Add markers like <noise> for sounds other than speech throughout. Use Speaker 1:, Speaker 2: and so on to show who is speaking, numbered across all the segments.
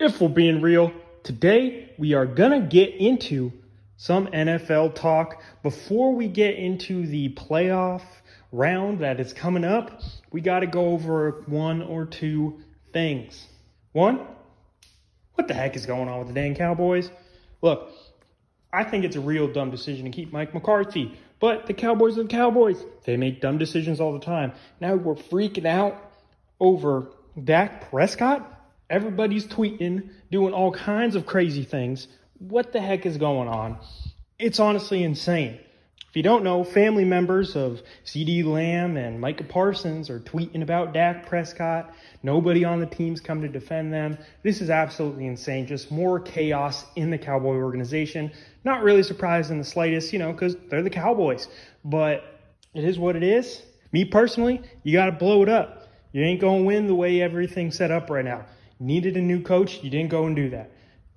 Speaker 1: if we're being real, today we are going to get into some NFL talk. Before we get into the playoff round that is coming up, we got to go over one or two things. One, what the heck is going on with the dang Cowboys? Look, I think it's a real dumb decision to keep Mike McCarthy, but the Cowboys are the Cowboys. They make dumb decisions all the time. Now we're freaking out over Dak Prescott? Everybody's tweeting, doing all kinds of crazy things. What the heck is going on? It's honestly insane. If you don't know, family members of CeeDee Lamb and Micah Parsons are tweeting about Dak Prescott. Nobody on the team's come to defend them. This is absolutely insane. Just more chaos in the Cowboy organization. Not really surprised in the slightest, you know, because they're the Cowboys. But it is what it is. Me personally, you got to blow it up. You ain't going to win the way everything's set up right now. Needed a new coach. You didn't go and do that.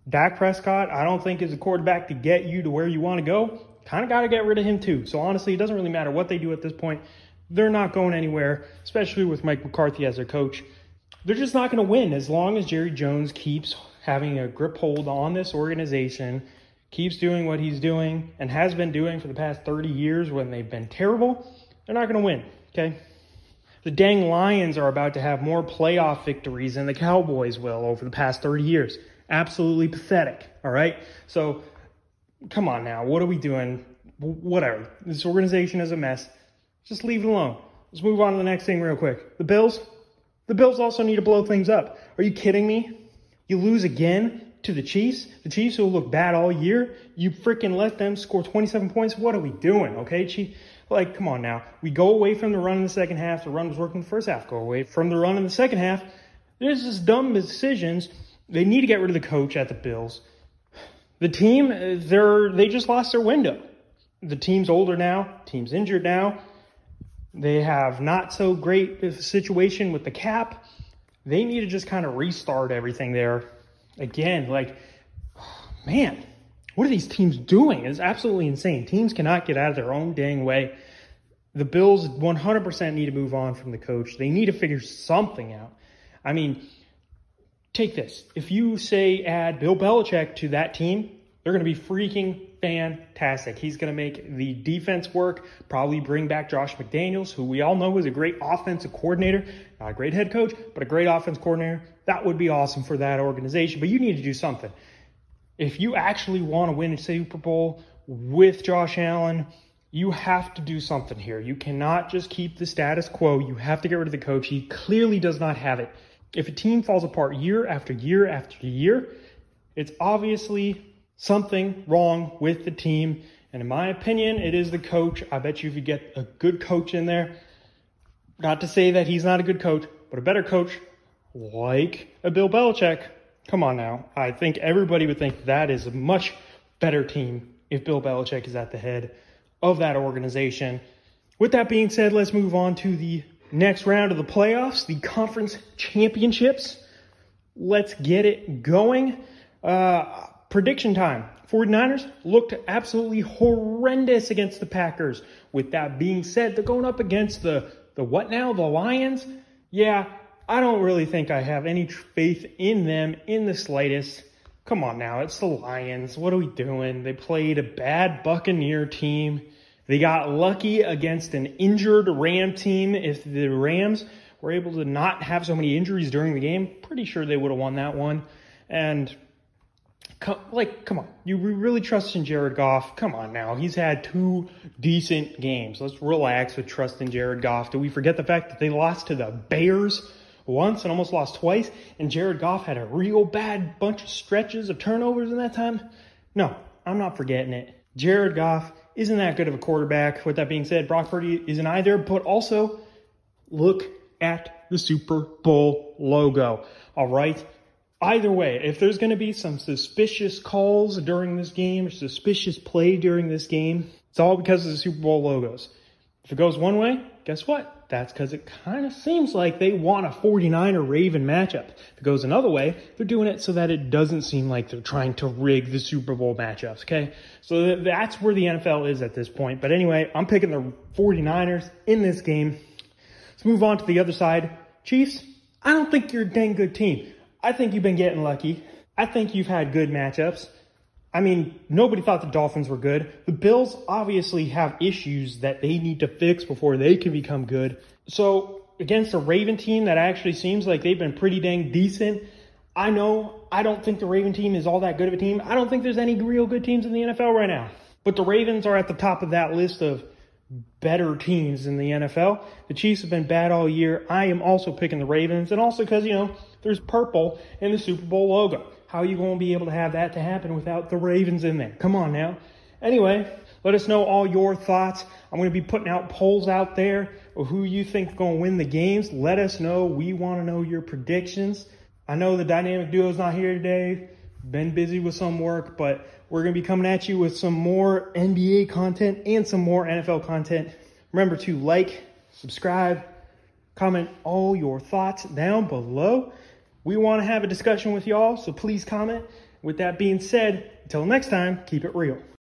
Speaker 1: Dak Prescott, I don't think is a quarterback to get you to where you want to go. Kind of got to get rid of him too. So honestly, it doesn't really matter what they do at this point. They're not going anywhere, especially with Mike McCarthy as their coach. They're just not going to win as long as Jerry Jones keeps having a grip hold on this organization, keeps doing what he's doing and has been doing for the past 30 years when they've been terrible. They're not going to win, okay? The dang Lions are about to have more playoff victories than the Cowboys will over the past 30 years. Absolutely pathetic. All right. So come on now. What are we doing? Whatever. This organization is a mess. Just leave it alone. Let's move on to the next thing real quick. The Bills. The Bills also need to blow things up. Are you kidding me? You lose again to the Chiefs. The Chiefs who look bad all year. You freaking let them score 27 points. What are we doing? Okay, Chief. Like, come on now. We go away from the run in the second half. The run was working the first half. Go away from the run in the second half. There's just dumb decisions. They need to get rid of the coach at the Bills. The team, they're they just lost their window. The team's older now. Team's injured now. They have not so great situation with the cap. They need to just kind of restart everything there. Again, like, <sighs> man, what are these teams doing? It's absolutely insane. Teams cannot get out of their own dang way. The Bills 100% need to move on from the coach. They need to figure something out. I mean, take this. If you say add Bill Belichick to that team, they're going to be freaking fantastic. He's going to make the defense work, probably bring back Josh McDaniels, who we all know is a great offensive coordinator, not a great head coach, but a great offense coordinator. That would be awesome for that organization, but you need to do something if you actually want to win a Super Bowl with Josh Allen, you have to do something here. You cannot just keep the status quo. You have to get rid of the coach. He clearly does not have it. If a team falls apart year after year after year, it's obviously something wrong with the team. And in my opinion, it is the coach. I bet you if you get a good coach in there, not to say that he's not a good coach, but a better coach like a Bill Belichick, Come on now. I think everybody would think that is a much better team if Bill Belichick is at the head of that organization. With that being said, let's move on to the next round of the playoffs, the conference championships. Let's get it going. Uh, prediction time. 49ers looked absolutely horrendous against the Packers. With that being said, they're going up against the, the what now? The Lions? Yeah, I don't really think I have any faith in them in the slightest. Come on now, it's the Lions. What are we doing? They played a bad Buccaneer team. They got lucky against an injured Ram team. If the Rams were able to not have so many injuries during the game, pretty sure they would have won that one. And like, come on, you really trust in Jared Goff? Come on now, he's had two decent games. Let's relax with trust in Jared Goff. Do we forget the fact that they lost to the Bears? Once and almost lost twice, and Jared Goff had a real bad bunch of stretches of turnovers in that time? No, I'm not forgetting it. Jared Goff isn't that good of a quarterback. With that being said, Brock Purdy isn't either, but also look at the Super Bowl logo. All right. Either way, if there's going to be some suspicious calls during this game or suspicious play during this game, it's all because of the Super Bowl logos. If it goes one way, guess what? That's because it kind of seems like they want a 49er Raven matchup. If it goes another way, they're doing it so that it doesn't seem like they're trying to rig the Super Bowl matchups, okay? So that's where the NFL is at this point. But anyway, I'm picking the 49ers in this game. Let's move on to the other side. Chiefs, I don't think you're a dang good team. I think you've been getting lucky. I think you've had good matchups. I mean, nobody thought the Dolphins were good. The Bills obviously have issues that they need to fix before they can become good. So, against a Raven team that actually seems like they've been pretty dang decent, I know I don't think the Raven team is all that good of a team. I don't think there's any real good teams in the NFL right now. But the Ravens are at the top of that list of better teams in the NFL. The Chiefs have been bad all year. I am also picking the Ravens, and also because, you know, there's purple in the Super Bowl logo. How are you going to be able to have that to happen without the Ravens in there? Come on now. Anyway, let us know all your thoughts. I'm going to be putting out polls out there of who you think going to win the games. Let us know. We want to know your predictions. I know the dynamic duo is not here today. Been busy with some work, but we're going to be coming at you with some more NBA content and some more NFL content. Remember to like, subscribe, comment all your thoughts down below. We want to have a discussion with y'all, so please comment. With that being said, until next time, keep it real.